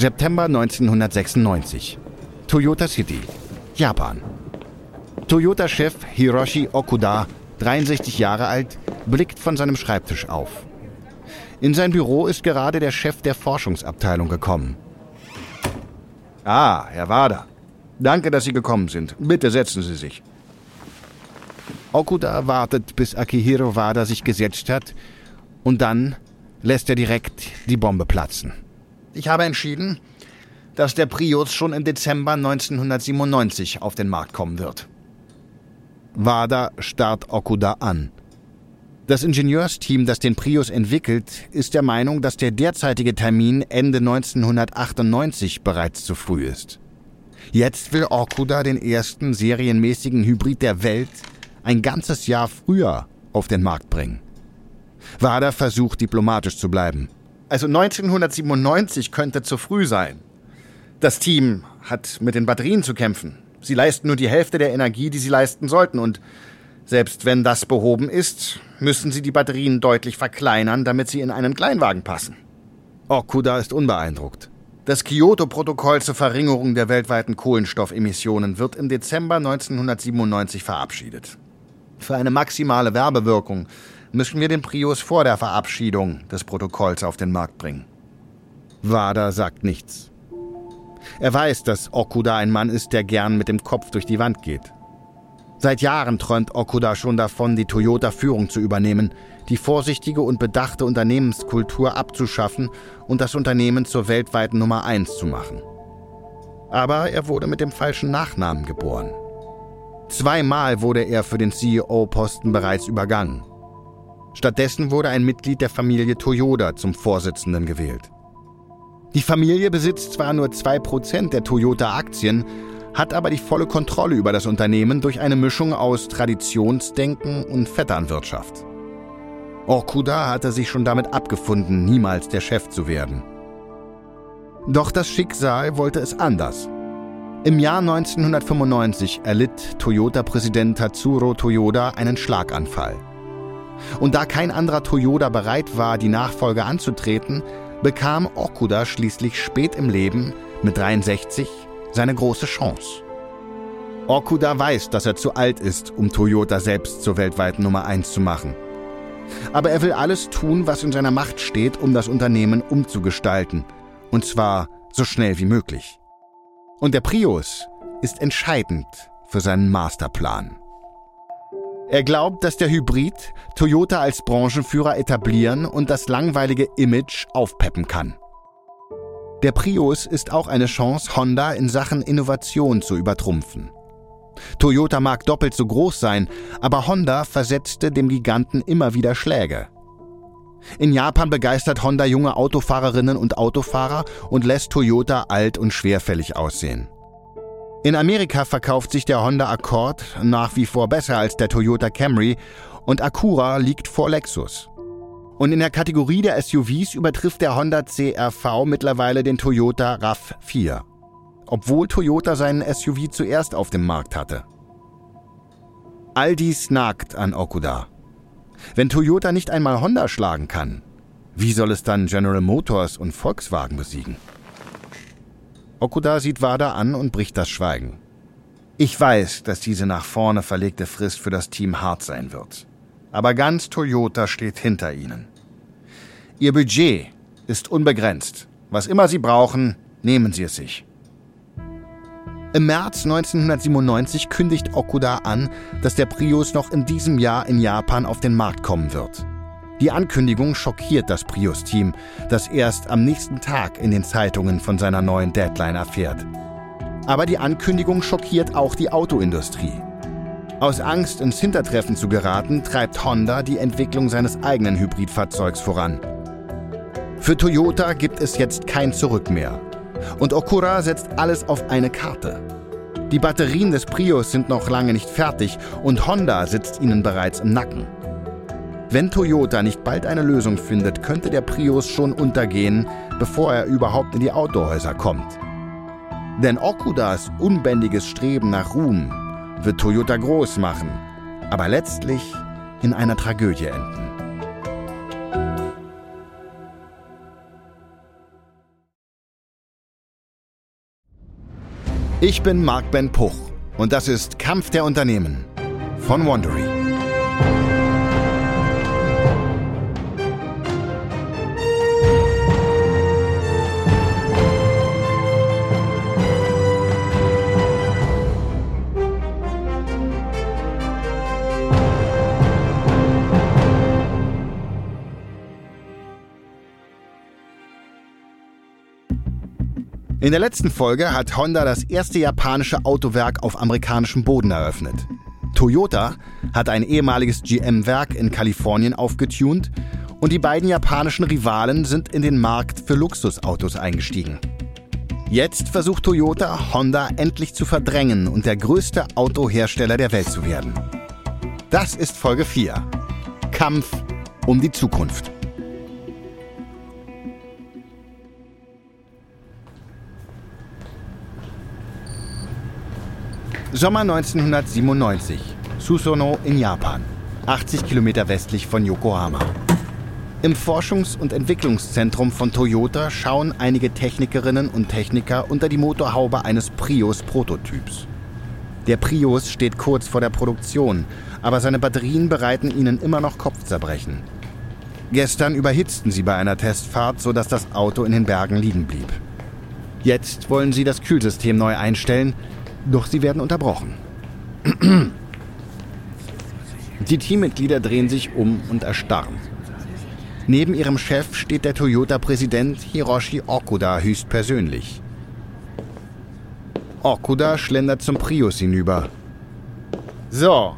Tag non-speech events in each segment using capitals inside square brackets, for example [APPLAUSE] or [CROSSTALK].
September 1996. Toyota City, Japan. Toyota-Chef Hiroshi Okuda, 63 Jahre alt, blickt von seinem Schreibtisch auf. In sein Büro ist gerade der Chef der Forschungsabteilung gekommen. Ah, Herr Wada. Danke, dass Sie gekommen sind. Bitte setzen Sie sich. Okuda wartet, bis Akihiro Wada sich gesetzt hat, und dann lässt er direkt die Bombe platzen. Ich habe entschieden, dass der Prius schon im Dezember 1997 auf den Markt kommen wird. Wada starrt Okuda an. Das Ingenieursteam, das den Prius entwickelt, ist der Meinung, dass der derzeitige Termin Ende 1998 bereits zu früh ist. Jetzt will Okuda den ersten serienmäßigen Hybrid der Welt ein ganzes Jahr früher auf den Markt bringen. Wada versucht diplomatisch zu bleiben. Also 1997 könnte zu früh sein. Das Team hat mit den Batterien zu kämpfen. Sie leisten nur die Hälfte der Energie, die sie leisten sollten. Und selbst wenn das behoben ist, müssen sie die Batterien deutlich verkleinern, damit sie in einen Kleinwagen passen. Okuda ist unbeeindruckt. Das Kyoto-Protokoll zur Verringerung der weltweiten Kohlenstoffemissionen wird im Dezember 1997 verabschiedet. Für eine maximale Werbewirkung müssen wir den Prius vor der Verabschiedung des Protokolls auf den Markt bringen. Wada sagt nichts. Er weiß, dass Okuda ein Mann ist, der gern mit dem Kopf durch die Wand geht. Seit Jahren träumt Okuda schon davon, die Toyota-Führung zu übernehmen, die vorsichtige und bedachte Unternehmenskultur abzuschaffen und das Unternehmen zur weltweiten Nummer eins zu machen. Aber er wurde mit dem falschen Nachnamen geboren. Zweimal wurde er für den CEO-Posten bereits übergangen. Stattdessen wurde ein Mitglied der Familie Toyota zum Vorsitzenden gewählt. Die Familie besitzt zwar nur 2% der Toyota-Aktien, hat aber die volle Kontrolle über das Unternehmen durch eine Mischung aus Traditionsdenken und Vetternwirtschaft. Okuda hatte sich schon damit abgefunden, niemals der Chef zu werden. Doch das Schicksal wollte es anders. Im Jahr 1995 erlitt Toyota-Präsident Tatsuro Toyoda einen Schlaganfall. Und da kein anderer Toyota bereit war, die Nachfolge anzutreten, bekam Okuda schließlich spät im Leben, mit 63, seine große Chance. Okuda weiß, dass er zu alt ist, um Toyota selbst zur weltweiten Nummer 1 zu machen. Aber er will alles tun, was in seiner Macht steht, um das Unternehmen umzugestalten. Und zwar so schnell wie möglich. Und der Prius ist entscheidend für seinen Masterplan. Er glaubt, dass der Hybrid Toyota als Branchenführer etablieren und das langweilige Image aufpeppen kann. Der Prius ist auch eine Chance, Honda in Sachen Innovation zu übertrumpfen. Toyota mag doppelt so groß sein, aber Honda versetzte dem Giganten immer wieder Schläge. In Japan begeistert Honda junge Autofahrerinnen und Autofahrer und lässt Toyota alt und schwerfällig aussehen. In Amerika verkauft sich der Honda Accord nach wie vor besser als der Toyota Camry und Acura liegt vor Lexus. Und in der Kategorie der SUVs übertrifft der Honda CRV mittlerweile den Toyota RAV4, obwohl Toyota seinen SUV zuerst auf dem Markt hatte. All dies nagt an Okuda. Wenn Toyota nicht einmal Honda schlagen kann, wie soll es dann General Motors und Volkswagen besiegen? Okuda sieht Wada an und bricht das Schweigen. Ich weiß, dass diese nach vorne verlegte Frist für das Team hart sein wird. Aber ganz Toyota steht hinter ihnen. Ihr Budget ist unbegrenzt. Was immer Sie brauchen, nehmen Sie es sich. Im März 1997 kündigt Okuda an, dass der Prius noch in diesem Jahr in Japan auf den Markt kommen wird. Die Ankündigung schockiert das Prius-Team, das erst am nächsten Tag in den Zeitungen von seiner neuen Deadline erfährt. Aber die Ankündigung schockiert auch die Autoindustrie. Aus Angst, ins Hintertreffen zu geraten, treibt Honda die Entwicklung seines eigenen Hybridfahrzeugs voran. Für Toyota gibt es jetzt kein Zurück mehr. Und Okura setzt alles auf eine Karte. Die Batterien des Prius sind noch lange nicht fertig und Honda sitzt ihnen bereits im Nacken. Wenn Toyota nicht bald eine Lösung findet, könnte der Prius schon untergehen, bevor er überhaupt in die Autohäuser kommt. Denn Okudas unbändiges Streben nach Ruhm wird Toyota groß machen, aber letztlich in einer Tragödie enden. Ich bin Marc Ben Puch und das ist Kampf der Unternehmen von Wandery. In der letzten Folge hat Honda das erste japanische Autowerk auf amerikanischem Boden eröffnet. Toyota hat ein ehemaliges GM-Werk in Kalifornien aufgetunt und die beiden japanischen Rivalen sind in den Markt für Luxusautos eingestiegen. Jetzt versucht Toyota, Honda endlich zu verdrängen und der größte Autohersteller der Welt zu werden. Das ist Folge 4. Kampf um die Zukunft. Sommer 1997. Susono in Japan. 80 Kilometer westlich von Yokohama. Im Forschungs- und Entwicklungszentrum von Toyota schauen einige Technikerinnen und Techniker unter die Motorhaube eines Prius-Prototyps. Der Prius steht kurz vor der Produktion, aber seine Batterien bereiten ihnen immer noch Kopfzerbrechen. Gestern überhitzten sie bei einer Testfahrt, sodass das Auto in den Bergen liegen blieb. Jetzt wollen sie das Kühlsystem neu einstellen, doch sie werden unterbrochen. [CLEARS THROAT] Die Teammitglieder drehen sich um und erstarren. Neben ihrem Chef steht der Toyota-Präsident Hiroshi Okuda höchstpersönlich. Okuda schlendert zum Prius hinüber. So,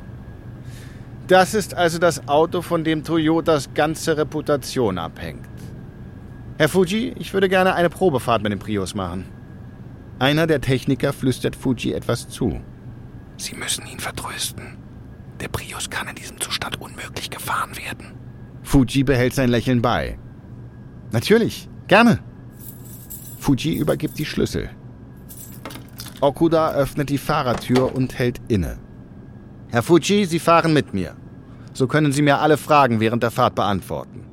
das ist also das Auto, von dem Toyotas ganze Reputation abhängt. Herr Fuji, ich würde gerne eine Probefahrt mit dem Prius machen. Einer der Techniker flüstert Fuji etwas zu. Sie müssen ihn vertrösten. Der Prius kann in diesem Zustand unmöglich gefahren werden. Fuji behält sein Lächeln bei. Natürlich, gerne. Fuji übergibt die Schlüssel. Okuda öffnet die Fahrertür und hält inne. Herr Fuji, Sie fahren mit mir. So können Sie mir alle Fragen während der Fahrt beantworten.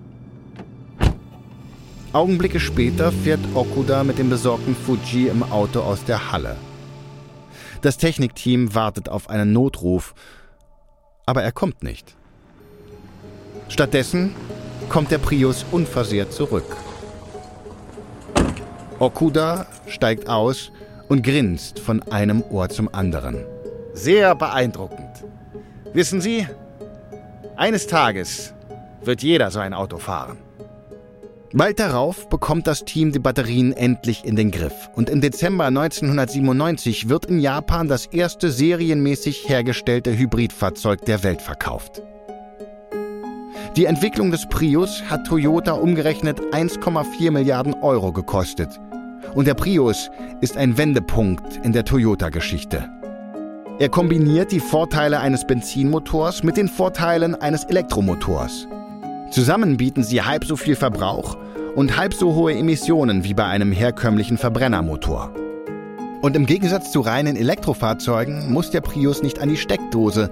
Augenblicke später fährt Okuda mit dem besorgten Fuji im Auto aus der Halle. Das Technikteam wartet auf einen Notruf, aber er kommt nicht. Stattdessen kommt der Prius unversehrt zurück. Okuda steigt aus und grinst von einem Ohr zum anderen. Sehr beeindruckend. Wissen Sie, eines Tages wird jeder so ein Auto fahren. Bald darauf bekommt das Team die Batterien endlich in den Griff und im Dezember 1997 wird in Japan das erste serienmäßig hergestellte Hybridfahrzeug der Welt verkauft. Die Entwicklung des Prius hat Toyota umgerechnet 1,4 Milliarden Euro gekostet. Und der Prius ist ein Wendepunkt in der Toyota-Geschichte. Er kombiniert die Vorteile eines Benzinmotors mit den Vorteilen eines Elektromotors. Zusammen bieten sie halb so viel Verbrauch und halb so hohe Emissionen wie bei einem herkömmlichen Verbrennermotor. Und im Gegensatz zu reinen Elektrofahrzeugen muss der Prius nicht an die Steckdose,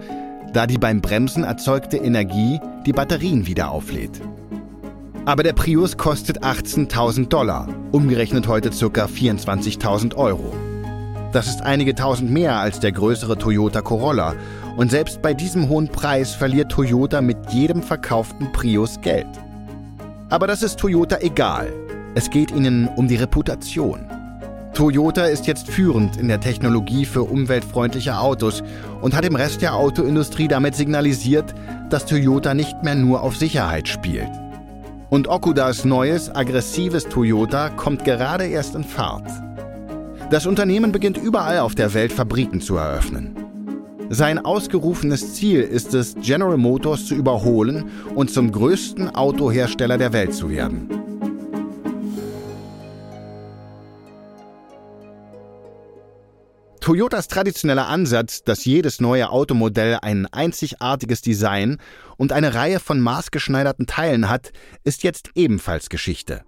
da die beim Bremsen erzeugte Energie die Batterien wieder auflädt. Aber der Prius kostet 18.000 Dollar, umgerechnet heute ca. 24.000 Euro. Das ist einige tausend mehr als der größere Toyota Corolla und selbst bei diesem hohen Preis verliert Toyota mit jedem verkauften Prius Geld. Aber das ist Toyota egal. Es geht ihnen um die Reputation. Toyota ist jetzt führend in der Technologie für umweltfreundliche Autos und hat dem Rest der Autoindustrie damit signalisiert, dass Toyota nicht mehr nur auf Sicherheit spielt. Und Okudas neues, aggressives Toyota kommt gerade erst in Fahrt. Das Unternehmen beginnt überall auf der Welt Fabriken zu eröffnen. Sein ausgerufenes Ziel ist es, General Motors zu überholen und zum größten Autohersteller der Welt zu werden. Toyotas traditioneller Ansatz, dass jedes neue Automodell ein einzigartiges Design und eine Reihe von maßgeschneiderten Teilen hat, ist jetzt ebenfalls Geschichte.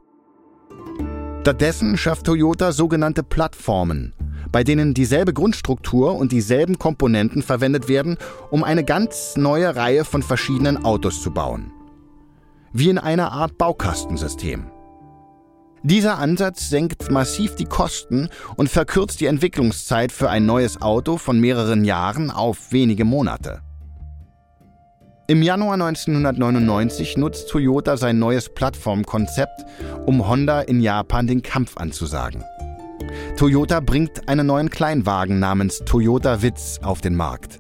Stattdessen schafft Toyota sogenannte Plattformen, bei denen dieselbe Grundstruktur und dieselben Komponenten verwendet werden, um eine ganz neue Reihe von verschiedenen Autos zu bauen. Wie in einer Art Baukastensystem. Dieser Ansatz senkt massiv die Kosten und verkürzt die Entwicklungszeit für ein neues Auto von mehreren Jahren auf wenige Monate. Im Januar 1999 nutzt Toyota sein neues Plattformkonzept, um Honda in Japan den Kampf anzusagen. Toyota bringt einen neuen Kleinwagen namens Toyota Witz auf den Markt.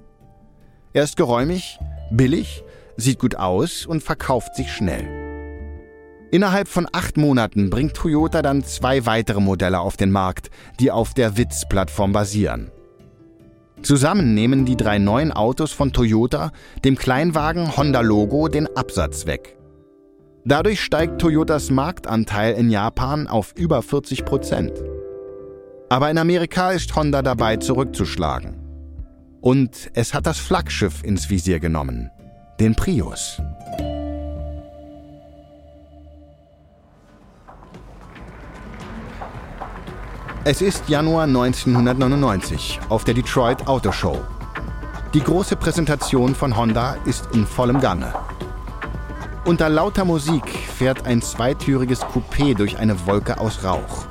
Er ist geräumig, billig, sieht gut aus und verkauft sich schnell. Innerhalb von acht Monaten bringt Toyota dann zwei weitere Modelle auf den Markt, die auf der Witz-Plattform basieren. Zusammen nehmen die drei neuen Autos von Toyota dem Kleinwagen Honda Logo den Absatz weg. Dadurch steigt Toyotas Marktanteil in Japan auf über 40 Prozent. Aber in Amerika ist Honda dabei zurückzuschlagen. Und es hat das Flaggschiff ins Visier genommen, den Prius. Es ist Januar 1999 auf der Detroit Auto Show. Die große Präsentation von Honda ist in vollem Gange. Unter lauter Musik fährt ein zweitüriges Coupé durch eine Wolke aus Rauch.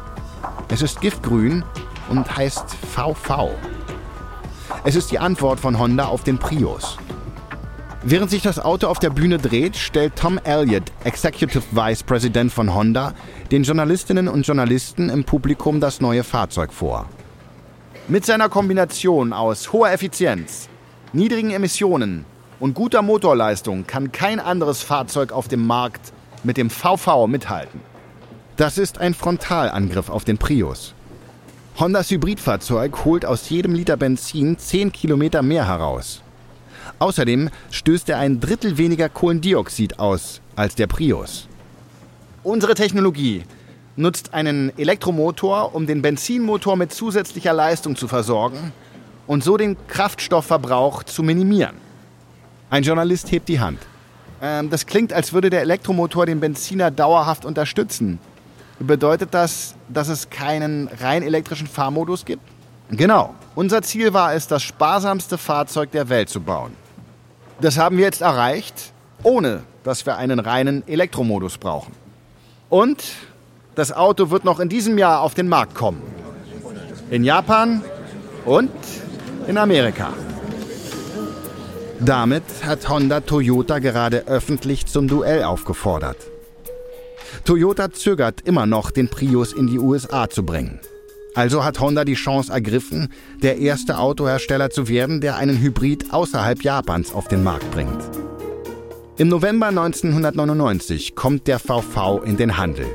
Es ist giftgrün und heißt VV. Es ist die Antwort von Honda auf den Prius. Während sich das Auto auf der Bühne dreht, stellt Tom Elliott, Executive Vice President von Honda, den Journalistinnen und Journalisten im Publikum das neue Fahrzeug vor. Mit seiner Kombination aus hoher Effizienz, niedrigen Emissionen und guter Motorleistung kann kein anderes Fahrzeug auf dem Markt mit dem VV mithalten. Das ist ein Frontalangriff auf den Prius. Hondas Hybridfahrzeug holt aus jedem Liter Benzin 10 Kilometer mehr heraus. Außerdem stößt er ein Drittel weniger Kohlendioxid aus als der Prius. Unsere Technologie nutzt einen Elektromotor, um den Benzinmotor mit zusätzlicher Leistung zu versorgen und so den Kraftstoffverbrauch zu minimieren. Ein Journalist hebt die Hand. Ähm, das klingt, als würde der Elektromotor den Benziner dauerhaft unterstützen. Bedeutet das, dass es keinen rein elektrischen Fahrmodus gibt? Genau. Unser Ziel war es, das sparsamste Fahrzeug der Welt zu bauen. Das haben wir jetzt erreicht, ohne dass wir einen reinen Elektromodus brauchen. Und das Auto wird noch in diesem Jahr auf den Markt kommen. In Japan und in Amerika. Damit hat Honda Toyota gerade öffentlich zum Duell aufgefordert. Toyota zögert immer noch, den Prius in die USA zu bringen. Also hat Honda die Chance ergriffen, der erste Autohersteller zu werden, der einen Hybrid außerhalb Japans auf den Markt bringt. Im November 1999 kommt der VV in den Handel.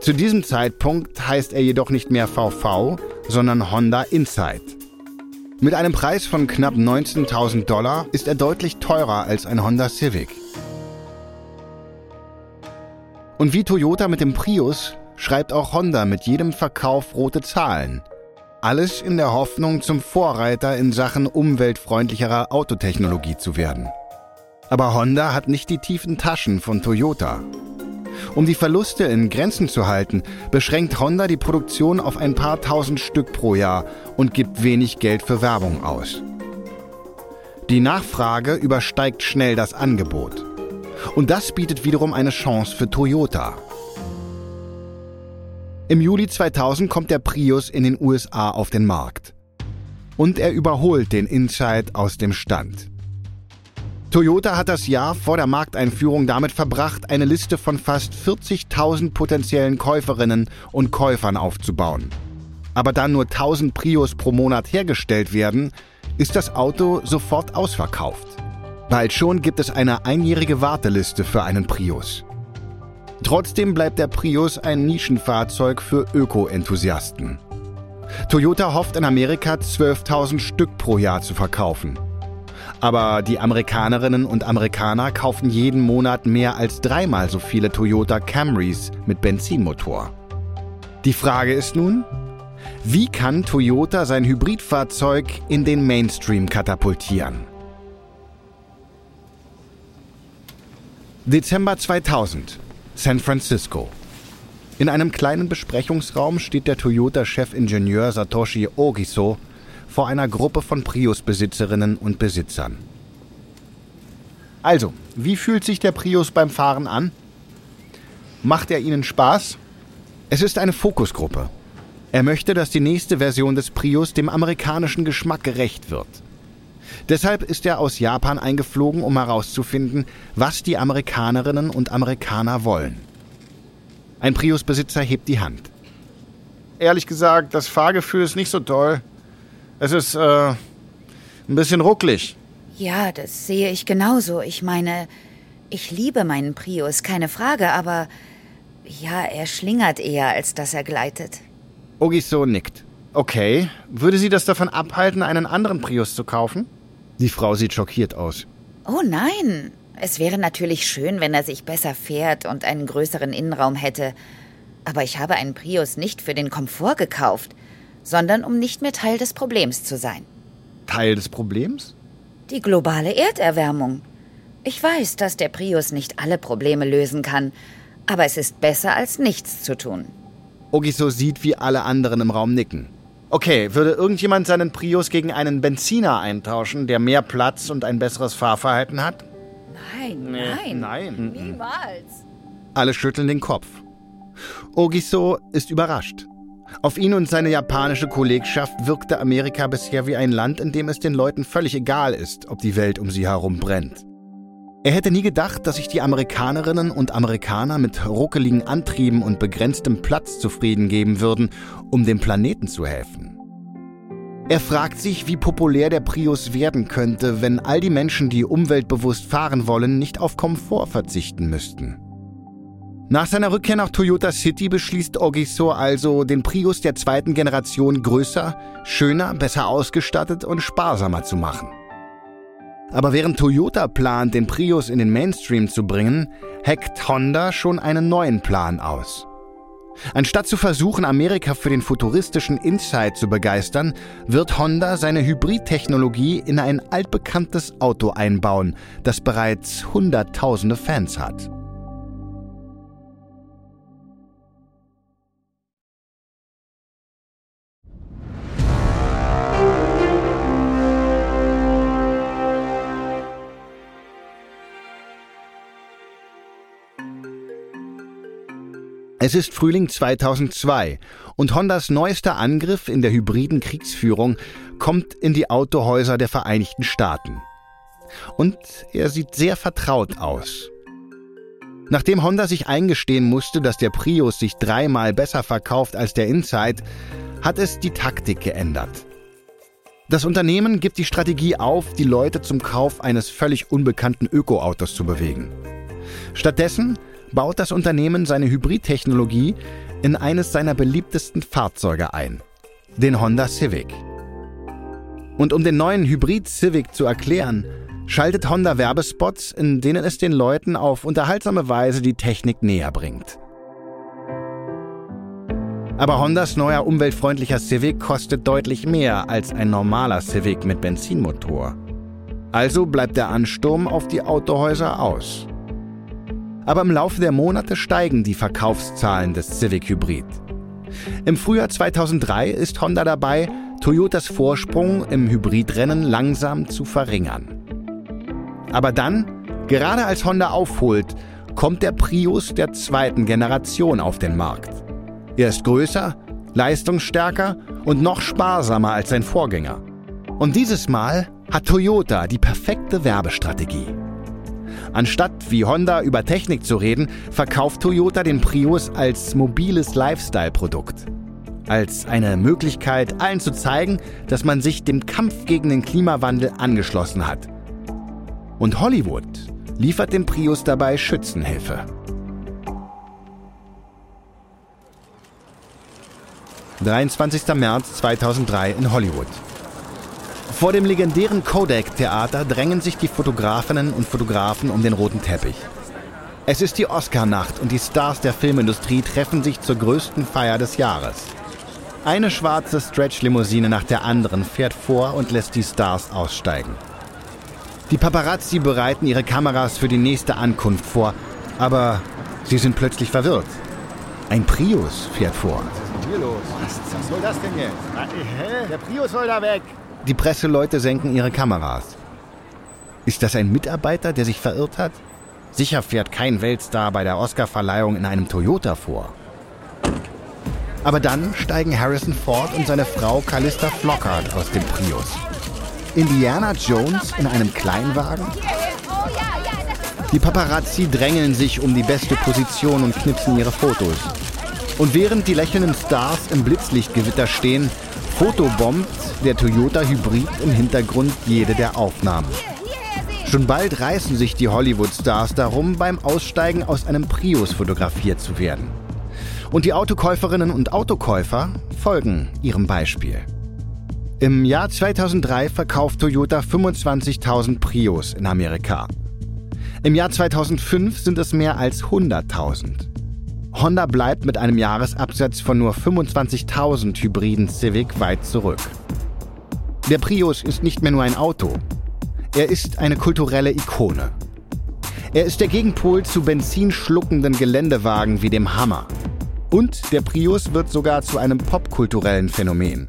Zu diesem Zeitpunkt heißt er jedoch nicht mehr VV, sondern Honda Insight. Mit einem Preis von knapp 19.000 Dollar ist er deutlich teurer als ein Honda Civic. Und wie Toyota mit dem Prius schreibt auch Honda mit jedem Verkauf rote Zahlen. Alles in der Hoffnung, zum Vorreiter in Sachen umweltfreundlicherer Autotechnologie zu werden. Aber Honda hat nicht die tiefen Taschen von Toyota. Um die Verluste in Grenzen zu halten, beschränkt Honda die Produktion auf ein paar tausend Stück pro Jahr und gibt wenig Geld für Werbung aus. Die Nachfrage übersteigt schnell das Angebot. Und das bietet wiederum eine Chance für Toyota. Im Juli 2000 kommt der Prius in den USA auf den Markt. Und er überholt den Insight aus dem Stand. Toyota hat das Jahr vor der Markteinführung damit verbracht, eine Liste von fast 40.000 potenziellen Käuferinnen und Käufern aufzubauen. Aber da nur 1000 Prius pro Monat hergestellt werden, ist das Auto sofort ausverkauft. Bald schon gibt es eine einjährige Warteliste für einen Prius. Trotzdem bleibt der Prius ein Nischenfahrzeug für Öko-Enthusiasten. Toyota hofft in Amerika 12.000 Stück pro Jahr zu verkaufen. Aber die Amerikanerinnen und Amerikaner kaufen jeden Monat mehr als dreimal so viele Toyota Camrys mit Benzinmotor. Die Frage ist nun, wie kann Toyota sein Hybridfahrzeug in den Mainstream katapultieren? Dezember 2000, San Francisco. In einem kleinen Besprechungsraum steht der Toyota-Chefingenieur Satoshi Ogiso vor einer Gruppe von Prius-Besitzerinnen und Besitzern. Also, wie fühlt sich der Prius beim Fahren an? Macht er Ihnen Spaß? Es ist eine Fokusgruppe. Er möchte, dass die nächste Version des Prius dem amerikanischen Geschmack gerecht wird. Deshalb ist er aus Japan eingeflogen, um herauszufinden, was die Amerikanerinnen und Amerikaner wollen. Ein Prius-Besitzer hebt die Hand. Ehrlich gesagt, das Fahrgefühl ist nicht so toll. Es ist äh, ein bisschen rucklig. Ja, das sehe ich genauso. Ich meine, ich liebe meinen Prius, keine Frage, aber ja, er schlingert eher, als dass er gleitet. Ogiso nickt. Okay, würde sie das davon abhalten, einen anderen Prius zu kaufen? Die Frau sieht schockiert aus. Oh nein, es wäre natürlich schön, wenn er sich besser fährt und einen größeren Innenraum hätte. Aber ich habe einen Prius nicht für den Komfort gekauft, sondern um nicht mehr Teil des Problems zu sein. Teil des Problems? Die globale Erderwärmung. Ich weiß, dass der Prius nicht alle Probleme lösen kann, aber es ist besser als nichts zu tun. Ogiso sieht, wie alle anderen im Raum nicken. Okay, würde irgendjemand seinen Prius gegen einen Benziner eintauschen, der mehr Platz und ein besseres Fahrverhalten hat? Nein, nein. Nein. Niemals. Alle schütteln den Kopf. Ogiso ist überrascht. Auf ihn und seine japanische Kollegschaft wirkte Amerika bisher wie ein Land, in dem es den Leuten völlig egal ist, ob die Welt um sie herum brennt. Er hätte nie gedacht, dass sich die Amerikanerinnen und Amerikaner mit ruckeligen Antrieben und begrenztem Platz zufrieden geben würden, um dem Planeten zu helfen. Er fragt sich, wie populär der Prius werden könnte, wenn all die Menschen, die umweltbewusst fahren wollen, nicht auf Komfort verzichten müssten. Nach seiner Rückkehr nach Toyota City beschließt Ogiso also, den Prius der zweiten Generation größer, schöner, besser ausgestattet und sparsamer zu machen. Aber während Toyota plant, den Prius in den Mainstream zu bringen, hackt Honda schon einen neuen Plan aus. Anstatt zu versuchen, Amerika für den futuristischen Insight zu begeistern, wird Honda seine Hybridtechnologie in ein altbekanntes Auto einbauen, das bereits Hunderttausende Fans hat. Es ist Frühling 2002 und Hondas neuester Angriff in der hybriden Kriegsführung kommt in die Autohäuser der Vereinigten Staaten. Und er sieht sehr vertraut aus. Nachdem Honda sich eingestehen musste, dass der Prius sich dreimal besser verkauft als der Insight, hat es die Taktik geändert. Das Unternehmen gibt die Strategie auf, die Leute zum Kauf eines völlig unbekannten Ökoautos zu bewegen. Stattdessen baut das Unternehmen seine Hybridtechnologie in eines seiner beliebtesten Fahrzeuge ein, den Honda Civic. Und um den neuen Hybrid Civic zu erklären, schaltet Honda Werbespots, in denen es den Leuten auf unterhaltsame Weise die Technik näher bringt. Aber Hondas neuer umweltfreundlicher Civic kostet deutlich mehr als ein normaler Civic mit Benzinmotor. Also bleibt der Ansturm auf die Autohäuser aus. Aber im Laufe der Monate steigen die Verkaufszahlen des Civic Hybrid. Im Frühjahr 2003 ist Honda dabei, Toyotas Vorsprung im Hybridrennen langsam zu verringern. Aber dann, gerade als Honda aufholt, kommt der Prius der zweiten Generation auf den Markt. Er ist größer, leistungsstärker und noch sparsamer als sein Vorgänger. Und dieses Mal hat Toyota die perfekte Werbestrategie. Anstatt wie Honda über Technik zu reden, verkauft Toyota den Prius als mobiles Lifestyle-Produkt. Als eine Möglichkeit, allen zu zeigen, dass man sich dem Kampf gegen den Klimawandel angeschlossen hat. Und Hollywood liefert dem Prius dabei Schützenhilfe. »23. März 2003 in Hollywood. Vor dem legendären Kodak-Theater drängen sich die Fotografinnen und Fotografen um den roten Teppich. Es ist die Oscar-Nacht und die Stars der Filmindustrie treffen sich zur größten Feier des Jahres. Eine schwarze Stretch-Limousine nach der anderen fährt vor und lässt die Stars aussteigen. Die Paparazzi bereiten ihre Kameras für die nächste Ankunft vor, aber sie sind plötzlich verwirrt. Ein Prius fährt vor. Was ist hier los? Was soll das denn jetzt? Der Prius soll da weg. Die Presseleute senken ihre Kameras. Ist das ein Mitarbeiter, der sich verirrt hat? Sicher fährt kein Weltstar bei der Oscarverleihung in einem Toyota vor. Aber dann steigen Harrison Ford und seine Frau Callista Flockhart aus dem Prius. Indiana Jones in einem Kleinwagen? Die Paparazzi drängeln sich um die beste Position und knipsen ihre Fotos. Und während die lächelnden Stars im Blitzlichtgewitter stehen, fotobombt der Toyota Hybrid im Hintergrund jede der Aufnahmen. Schon bald reißen sich die Hollywood-Stars darum, beim Aussteigen aus einem Prius fotografiert zu werden. Und die Autokäuferinnen und Autokäufer folgen ihrem Beispiel. Im Jahr 2003 verkauft Toyota 25.000 Prius in Amerika. Im Jahr 2005 sind es mehr als 100.000. Honda bleibt mit einem Jahresabsatz von nur 25.000 Hybriden Civic weit zurück. Der Prius ist nicht mehr nur ein Auto. Er ist eine kulturelle Ikone. Er ist der Gegenpol zu benzinschluckenden Geländewagen wie dem Hammer. Und der Prius wird sogar zu einem popkulturellen Phänomen.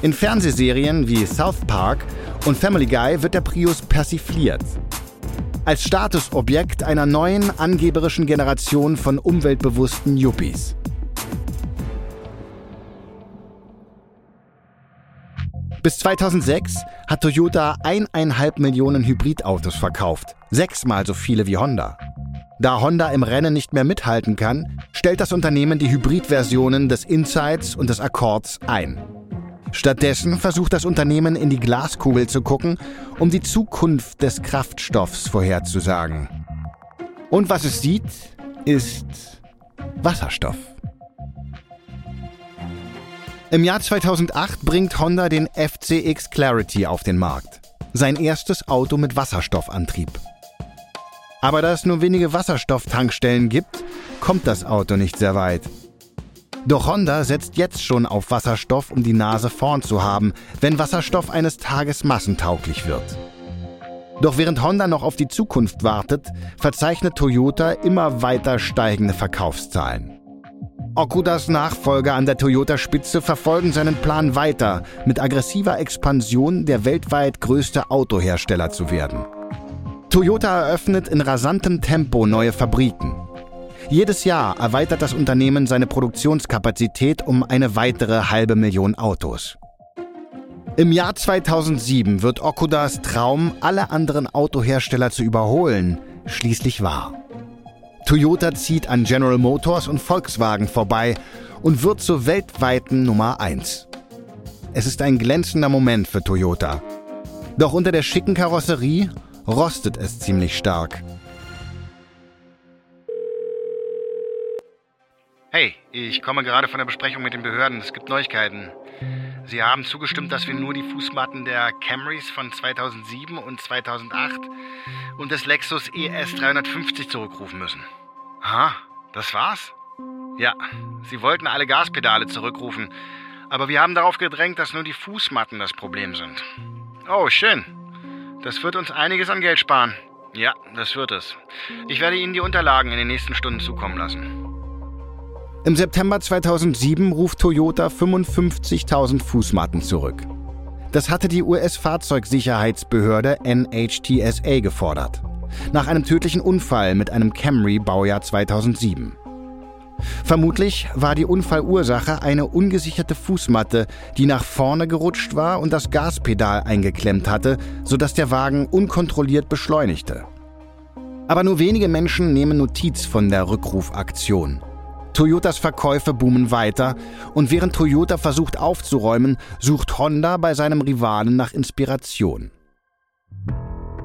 In Fernsehserien wie South Park und Family Guy wird der Prius persifliert. Als Statusobjekt einer neuen angeberischen Generation von umweltbewussten Yuppies. Bis 2006 hat Toyota eineinhalb Millionen Hybridautos verkauft, sechsmal so viele wie Honda. Da Honda im Rennen nicht mehr mithalten kann, stellt das Unternehmen die Hybridversionen des Insights und des Accords ein. Stattdessen versucht das Unternehmen in die Glaskugel zu gucken, um die Zukunft des Kraftstoffs vorherzusagen. Und was es sieht, ist Wasserstoff. Im Jahr 2008 bringt Honda den FCX Clarity auf den Markt. Sein erstes Auto mit Wasserstoffantrieb. Aber da es nur wenige Wasserstofftankstellen gibt, kommt das Auto nicht sehr weit. Doch Honda setzt jetzt schon auf Wasserstoff, um die Nase vorn zu haben, wenn Wasserstoff eines Tages massentauglich wird. Doch während Honda noch auf die Zukunft wartet, verzeichnet Toyota immer weiter steigende Verkaufszahlen. Okudas Nachfolger an der Toyota-Spitze verfolgen seinen Plan weiter, mit aggressiver Expansion der weltweit größte Autohersteller zu werden. Toyota eröffnet in rasantem Tempo neue Fabriken. Jedes Jahr erweitert das Unternehmen seine Produktionskapazität um eine weitere halbe Million Autos. Im Jahr 2007 wird Okudas Traum, alle anderen Autohersteller zu überholen, schließlich wahr. Toyota zieht an General Motors und Volkswagen vorbei und wird zur weltweiten Nummer 1. Es ist ein glänzender Moment für Toyota. Doch unter der schicken Karosserie rostet es ziemlich stark. Hey, ich komme gerade von der Besprechung mit den Behörden. Es gibt Neuigkeiten. Sie haben zugestimmt, dass wir nur die Fußmatten der Camrys von 2007 und 2008 und des Lexus ES 350 zurückrufen müssen. Aha, das war's? Ja, sie wollten alle Gaspedale zurückrufen, aber wir haben darauf gedrängt, dass nur die Fußmatten das Problem sind. Oh, schön. Das wird uns einiges an Geld sparen. Ja, das wird es. Ich werde Ihnen die Unterlagen in den nächsten Stunden zukommen lassen. Im September 2007 ruft Toyota 55.000 Fußmatten zurück. Das hatte die US-Fahrzeugsicherheitsbehörde NHTSA gefordert. Nach einem tödlichen Unfall mit einem Camry Baujahr 2007. Vermutlich war die Unfallursache eine ungesicherte Fußmatte, die nach vorne gerutscht war und das Gaspedal eingeklemmt hatte, sodass der Wagen unkontrolliert beschleunigte. Aber nur wenige Menschen nehmen Notiz von der Rückrufaktion. Toyotas Verkäufe boomen weiter und während Toyota versucht aufzuräumen, sucht Honda bei seinem Rivalen nach Inspiration.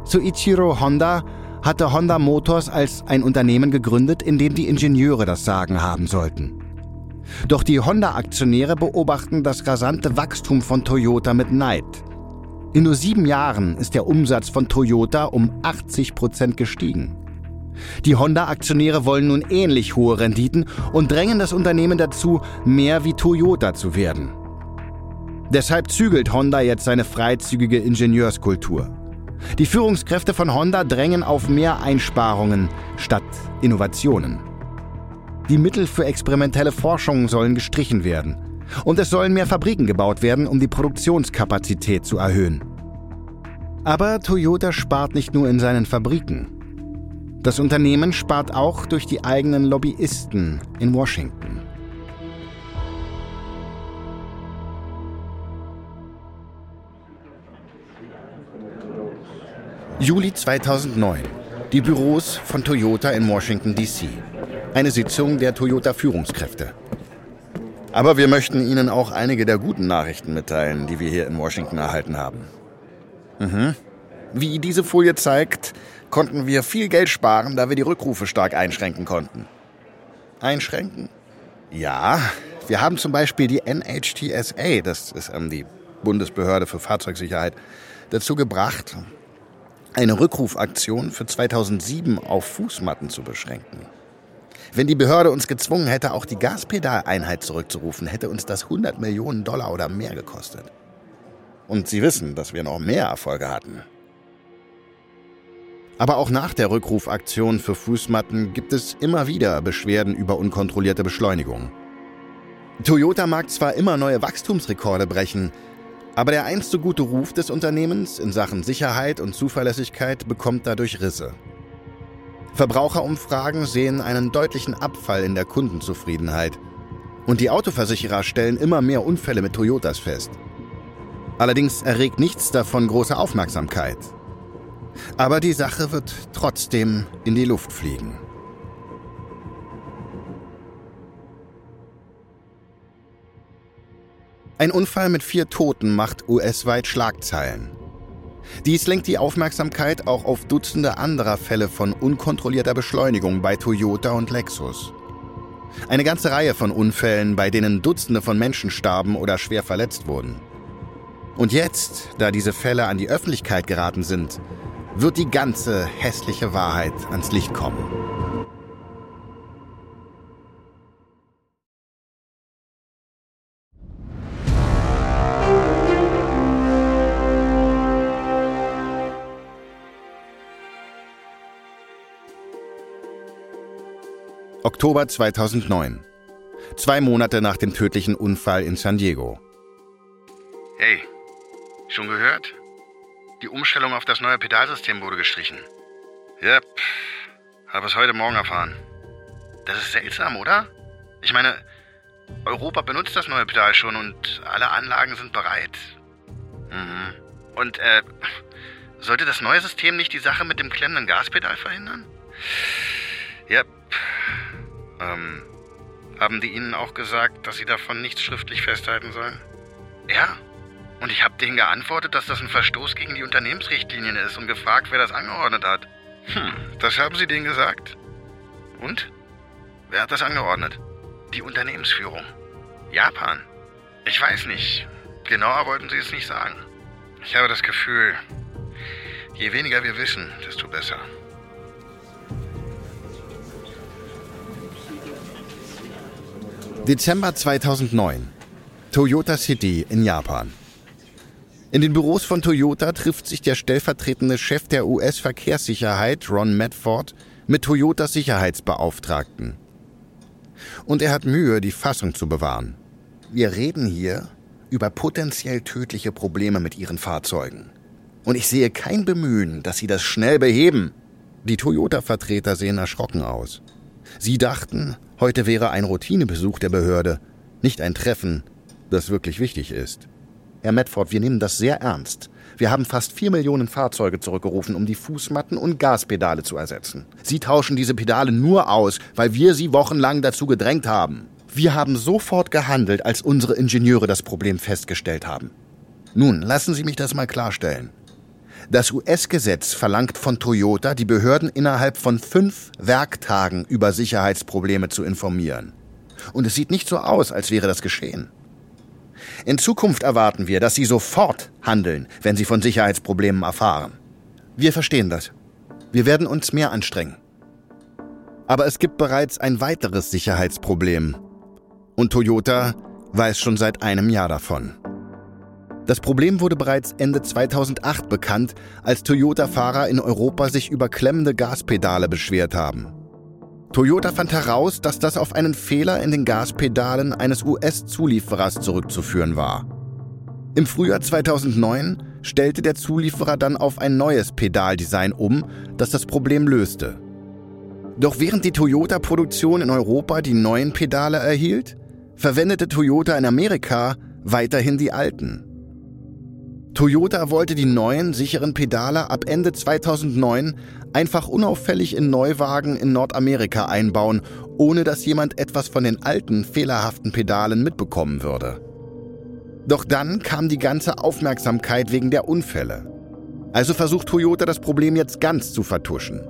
Soichiro Honda hatte Honda Motors als ein Unternehmen gegründet, in dem die Ingenieure das Sagen haben sollten. Doch die Honda-Aktionäre beobachten das rasante Wachstum von Toyota mit Neid. In nur sieben Jahren ist der Umsatz von Toyota um 80 Prozent gestiegen. Die Honda-Aktionäre wollen nun ähnlich hohe Renditen und drängen das Unternehmen dazu, mehr wie Toyota zu werden. Deshalb zügelt Honda jetzt seine freizügige Ingenieurskultur. Die Führungskräfte von Honda drängen auf mehr Einsparungen statt Innovationen. Die Mittel für experimentelle Forschung sollen gestrichen werden. Und es sollen mehr Fabriken gebaut werden, um die Produktionskapazität zu erhöhen. Aber Toyota spart nicht nur in seinen Fabriken. Das Unternehmen spart auch durch die eigenen Lobbyisten in Washington. Juli 2009. Die Büros von Toyota in Washington, D.C. Eine Sitzung der Toyota-Führungskräfte. Aber wir möchten Ihnen auch einige der guten Nachrichten mitteilen, die wir hier in Washington erhalten haben. Mhm. Wie diese Folie zeigt, konnten wir viel Geld sparen, da wir die Rückrufe stark einschränken konnten. Einschränken? Ja, wir haben zum Beispiel die NHTSA, das ist ähm, die Bundesbehörde für Fahrzeugsicherheit, dazu gebracht, eine Rückrufaktion für 2007 auf Fußmatten zu beschränken. Wenn die Behörde uns gezwungen hätte, auch die Gaspedaleinheit zurückzurufen, hätte uns das 100 Millionen Dollar oder mehr gekostet. Und Sie wissen, dass wir noch mehr Erfolge hatten. Aber auch nach der Rückrufaktion für Fußmatten gibt es immer wieder Beschwerden über unkontrollierte Beschleunigung. Toyota mag zwar immer neue Wachstumsrekorde brechen, aber der einst so gute Ruf des Unternehmens in Sachen Sicherheit und Zuverlässigkeit bekommt dadurch Risse. Verbraucherumfragen sehen einen deutlichen Abfall in der Kundenzufriedenheit. Und die Autoversicherer stellen immer mehr Unfälle mit Toyotas fest. Allerdings erregt nichts davon große Aufmerksamkeit. Aber die Sache wird trotzdem in die Luft fliegen. Ein Unfall mit vier Toten macht US-weit Schlagzeilen. Dies lenkt die Aufmerksamkeit auch auf Dutzende anderer Fälle von unkontrollierter Beschleunigung bei Toyota und Lexus. Eine ganze Reihe von Unfällen, bei denen Dutzende von Menschen starben oder schwer verletzt wurden. Und jetzt, da diese Fälle an die Öffentlichkeit geraten sind, wird die ganze hässliche Wahrheit ans Licht kommen. Oktober 2009. Zwei Monate nach dem tödlichen Unfall in San Diego. Hey, schon gehört? Die Umstellung auf das neue Pedalsystem wurde gestrichen. Yep, habe es heute Morgen erfahren. Das ist seltsam, oder? Ich meine, Europa benutzt das neue Pedal schon und alle Anlagen sind bereit. Mhm. Und, äh, sollte das neue System nicht die Sache mit dem klemmenden Gaspedal verhindern? Yep, ähm, haben die Ihnen auch gesagt, dass Sie davon nichts schriftlich festhalten sollen? Ja. Und ich habe denen geantwortet, dass das ein Verstoß gegen die Unternehmensrichtlinien ist und gefragt, wer das angeordnet hat. Hm, das haben Sie denen gesagt? Und? Wer hat das angeordnet? Die Unternehmensführung. Japan. Ich weiß nicht. Genauer wollten Sie es nicht sagen. Ich habe das Gefühl, je weniger wir wissen, desto besser. Dezember 2009. Toyota City in Japan. In den Büros von Toyota trifft sich der stellvertretende Chef der US-Verkehrssicherheit, Ron Medford, mit Toyotas Sicherheitsbeauftragten. Und er hat Mühe, die Fassung zu bewahren. Wir reden hier über potenziell tödliche Probleme mit ihren Fahrzeugen. Und ich sehe kein Bemühen, dass sie das schnell beheben. Die Toyota-Vertreter sehen erschrocken aus. Sie dachten, Heute wäre ein Routinebesuch der Behörde, nicht ein Treffen, das wirklich wichtig ist. Herr Medford, wir nehmen das sehr ernst. Wir haben fast vier Millionen Fahrzeuge zurückgerufen, um die Fußmatten und Gaspedale zu ersetzen. Sie tauschen diese Pedale nur aus, weil wir Sie wochenlang dazu gedrängt haben. Wir haben sofort gehandelt, als unsere Ingenieure das Problem festgestellt haben. Nun, lassen Sie mich das mal klarstellen. Das US-Gesetz verlangt von Toyota, die Behörden innerhalb von fünf Werktagen über Sicherheitsprobleme zu informieren. Und es sieht nicht so aus, als wäre das geschehen. In Zukunft erwarten wir, dass Sie sofort handeln, wenn Sie von Sicherheitsproblemen erfahren. Wir verstehen das. Wir werden uns mehr anstrengen. Aber es gibt bereits ein weiteres Sicherheitsproblem. Und Toyota weiß schon seit einem Jahr davon. Das Problem wurde bereits Ende 2008 bekannt, als Toyota-Fahrer in Europa sich über klemmende Gaspedale beschwert haben. Toyota fand heraus, dass das auf einen Fehler in den Gaspedalen eines US-Zulieferers zurückzuführen war. Im Frühjahr 2009 stellte der Zulieferer dann auf ein neues Pedaldesign um, das das Problem löste. Doch während die Toyota-Produktion in Europa die neuen Pedale erhielt, verwendete Toyota in Amerika weiterhin die alten. Toyota wollte die neuen, sicheren Pedale ab Ende 2009 einfach unauffällig in Neuwagen in Nordamerika einbauen, ohne dass jemand etwas von den alten, fehlerhaften Pedalen mitbekommen würde. Doch dann kam die ganze Aufmerksamkeit wegen der Unfälle. Also versucht Toyota das Problem jetzt ganz zu vertuschen.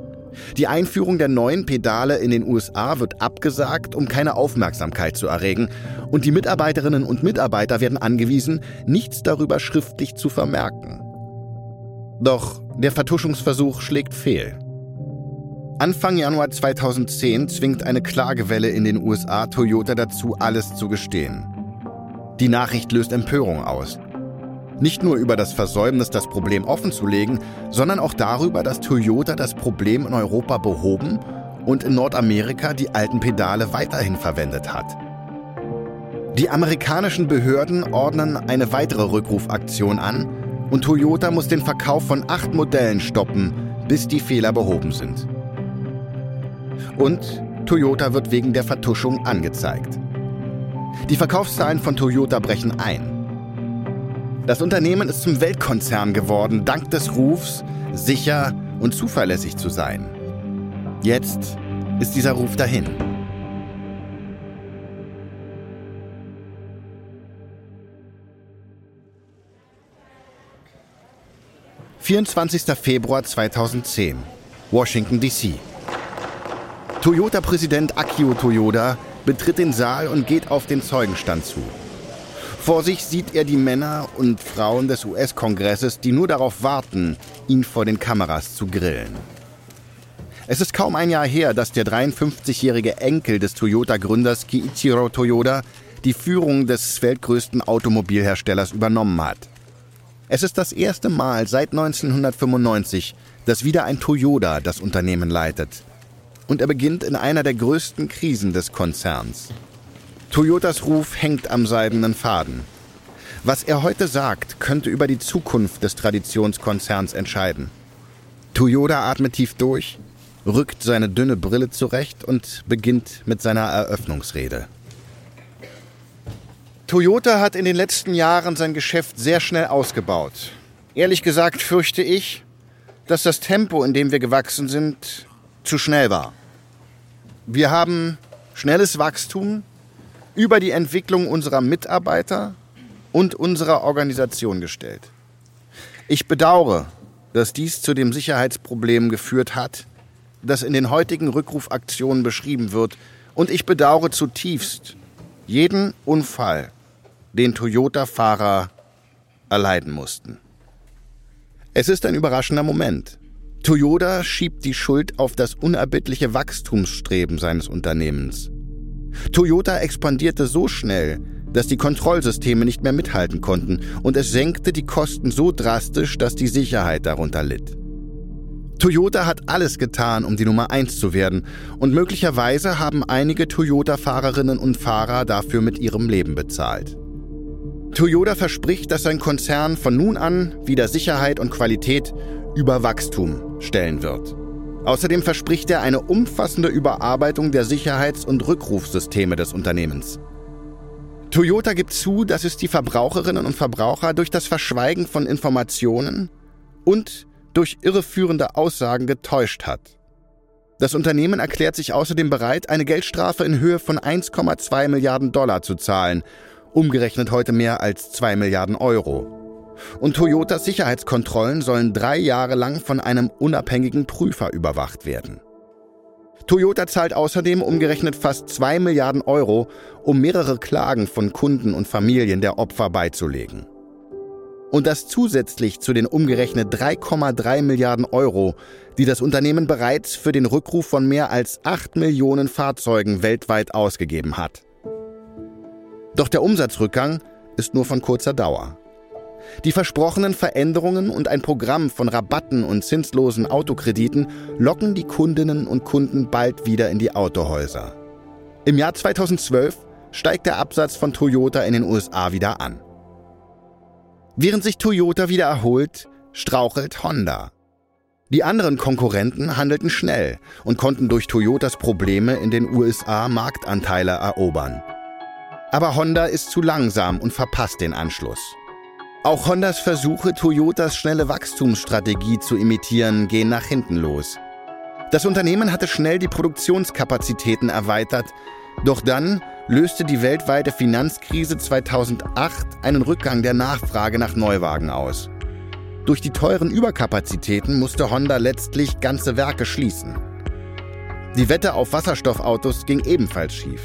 Die Einführung der neuen Pedale in den USA wird abgesagt, um keine Aufmerksamkeit zu erregen, und die Mitarbeiterinnen und Mitarbeiter werden angewiesen, nichts darüber schriftlich zu vermerken. Doch der Vertuschungsversuch schlägt fehl. Anfang Januar 2010 zwingt eine Klagewelle in den USA Toyota dazu, alles zu gestehen. Die Nachricht löst Empörung aus. Nicht nur über das Versäumnis, das Problem offenzulegen, sondern auch darüber, dass Toyota das Problem in Europa behoben und in Nordamerika die alten Pedale weiterhin verwendet hat. Die amerikanischen Behörden ordnen eine weitere Rückrufaktion an und Toyota muss den Verkauf von acht Modellen stoppen, bis die Fehler behoben sind. Und Toyota wird wegen der Vertuschung angezeigt. Die Verkaufszahlen von Toyota brechen ein. Das Unternehmen ist zum Weltkonzern geworden, dank des Rufs, sicher und zuverlässig zu sein. Jetzt ist dieser Ruf dahin. »24. Februar 2010, Washington, D.C. Toyota-Präsident Akio Toyoda betritt den Saal und geht auf den Zeugenstand zu. Vor sich sieht er die Männer und Frauen des US-Kongresses, die nur darauf warten, ihn vor den Kameras zu grillen. Es ist kaum ein Jahr her, dass der 53-jährige Enkel des Toyota-Gründers Kiichiro Toyoda die Führung des weltgrößten Automobilherstellers übernommen hat. Es ist das erste Mal seit 1995, dass wieder ein Toyota das Unternehmen leitet. Und er beginnt in einer der größten Krisen des Konzerns. Toyotas Ruf hängt am seidenen Faden. Was er heute sagt, könnte über die Zukunft des Traditionskonzerns entscheiden. Toyota atmet tief durch, rückt seine dünne Brille zurecht und beginnt mit seiner Eröffnungsrede. Toyota hat in den letzten Jahren sein Geschäft sehr schnell ausgebaut. Ehrlich gesagt fürchte ich, dass das Tempo, in dem wir gewachsen sind, zu schnell war. Wir haben schnelles Wachstum über die Entwicklung unserer Mitarbeiter und unserer Organisation gestellt. Ich bedauere, dass dies zu dem Sicherheitsproblem geführt hat, das in den heutigen Rückrufaktionen beschrieben wird, und ich bedauere zutiefst jeden Unfall, den Toyota-Fahrer erleiden mussten. Es ist ein überraschender Moment. Toyota schiebt die Schuld auf das unerbittliche Wachstumsstreben seines Unternehmens. Toyota expandierte so schnell, dass die Kontrollsysteme nicht mehr mithalten konnten und es senkte die Kosten so drastisch, dass die Sicherheit darunter litt. Toyota hat alles getan, um die Nummer 1 zu werden und möglicherweise haben einige Toyota-Fahrerinnen und Fahrer dafür mit ihrem Leben bezahlt. Toyota verspricht, dass sein Konzern von nun an wieder Sicherheit und Qualität über Wachstum stellen wird. Außerdem verspricht er eine umfassende Überarbeitung der Sicherheits- und Rückrufsysteme des Unternehmens. Toyota gibt zu, dass es die Verbraucherinnen und Verbraucher durch das Verschweigen von Informationen und durch irreführende Aussagen getäuscht hat. Das Unternehmen erklärt sich außerdem bereit, eine Geldstrafe in Höhe von 1,2 Milliarden Dollar zu zahlen, umgerechnet heute mehr als 2 Milliarden Euro. Und Toyotas Sicherheitskontrollen sollen drei Jahre lang von einem unabhängigen Prüfer überwacht werden. Toyota zahlt außerdem umgerechnet fast 2 Milliarden Euro, um mehrere Klagen von Kunden und Familien der Opfer beizulegen. Und das zusätzlich zu den umgerechnet 3,3 Milliarden Euro, die das Unternehmen bereits für den Rückruf von mehr als 8 Millionen Fahrzeugen weltweit ausgegeben hat. Doch der Umsatzrückgang ist nur von kurzer Dauer. Die versprochenen Veränderungen und ein Programm von Rabatten und zinslosen Autokrediten locken die Kundinnen und Kunden bald wieder in die Autohäuser. Im Jahr 2012 steigt der Absatz von Toyota in den USA wieder an. Während sich Toyota wieder erholt, strauchelt Honda. Die anderen Konkurrenten handelten schnell und konnten durch Toyotas Probleme in den USA Marktanteile erobern. Aber Honda ist zu langsam und verpasst den Anschluss. Auch Hondas Versuche, Toyotas schnelle Wachstumsstrategie zu imitieren, gehen nach hinten los. Das Unternehmen hatte schnell die Produktionskapazitäten erweitert, doch dann löste die weltweite Finanzkrise 2008 einen Rückgang der Nachfrage nach Neuwagen aus. Durch die teuren Überkapazitäten musste Honda letztlich ganze Werke schließen. Die Wette auf Wasserstoffautos ging ebenfalls schief.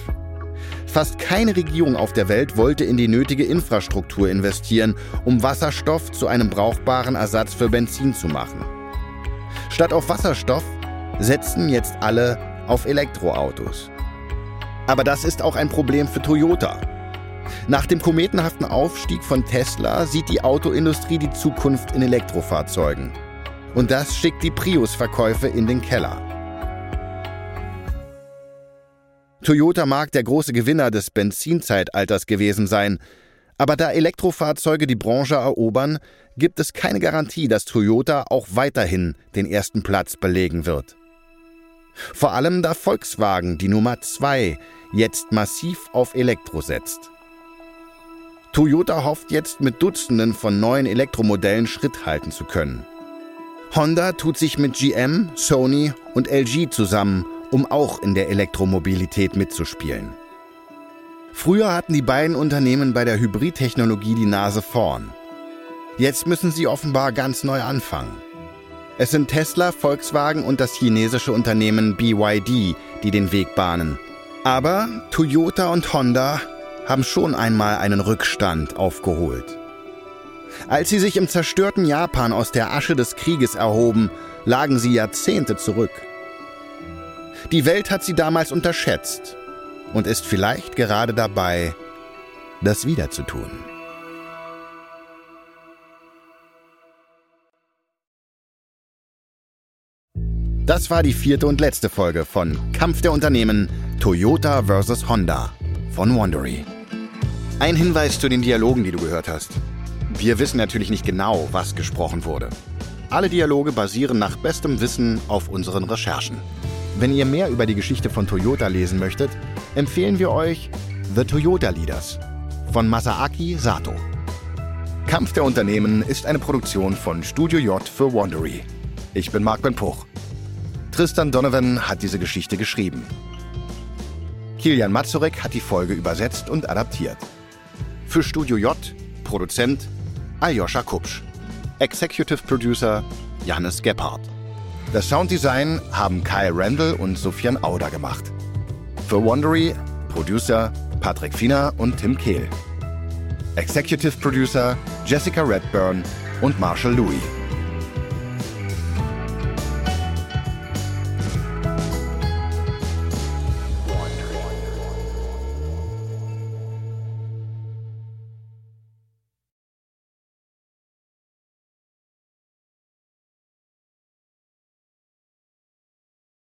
Fast keine Regierung auf der Welt wollte in die nötige Infrastruktur investieren, um Wasserstoff zu einem brauchbaren Ersatz für Benzin zu machen. Statt auf Wasserstoff setzen jetzt alle auf Elektroautos. Aber das ist auch ein Problem für Toyota. Nach dem kometenhaften Aufstieg von Tesla sieht die Autoindustrie die Zukunft in Elektrofahrzeugen. Und das schickt die Prius-Verkäufe in den Keller. Toyota mag der große Gewinner des Benzinzeitalters gewesen sein, aber da Elektrofahrzeuge die Branche erobern, gibt es keine Garantie, dass Toyota auch weiterhin den ersten Platz belegen wird. Vor allem da Volkswagen, die Nummer 2, jetzt massiv auf Elektro setzt. Toyota hofft jetzt mit Dutzenden von neuen Elektromodellen Schritt halten zu können. Honda tut sich mit GM, Sony und LG zusammen, um auch in der Elektromobilität mitzuspielen. Früher hatten die beiden Unternehmen bei der Hybridtechnologie die Nase vorn. Jetzt müssen sie offenbar ganz neu anfangen. Es sind Tesla, Volkswagen und das chinesische Unternehmen BYD, die den Weg bahnen. Aber Toyota und Honda haben schon einmal einen Rückstand aufgeholt. Als sie sich im zerstörten Japan aus der Asche des Krieges erhoben, lagen sie Jahrzehnte zurück. Die Welt hat sie damals unterschätzt und ist vielleicht gerade dabei, das wiederzutun. Das war die vierte und letzte Folge von Kampf der Unternehmen Toyota vs. Honda von Wandery. Ein Hinweis zu den Dialogen, die du gehört hast. Wir wissen natürlich nicht genau, was gesprochen wurde. Alle Dialoge basieren nach bestem Wissen auf unseren Recherchen. Wenn ihr mehr über die Geschichte von Toyota lesen möchtet, empfehlen wir euch The Toyota Leaders von Masaaki Sato. Kampf der Unternehmen ist eine Produktion von Studio J für Wandery. Ich bin Marc Ben Puch. Tristan Donovan hat diese Geschichte geschrieben. Kilian Mazurek hat die Folge übersetzt und adaptiert. Für Studio J Produzent Aljoscha Kupsch. Executive Producer Janis Gebhardt. Das Sounddesign haben Kyle Randall und Sofian Auder gemacht. Für Wondery Producer Patrick Fiener und Tim Kehl. Executive Producer Jessica Redburn und Marshall Louis.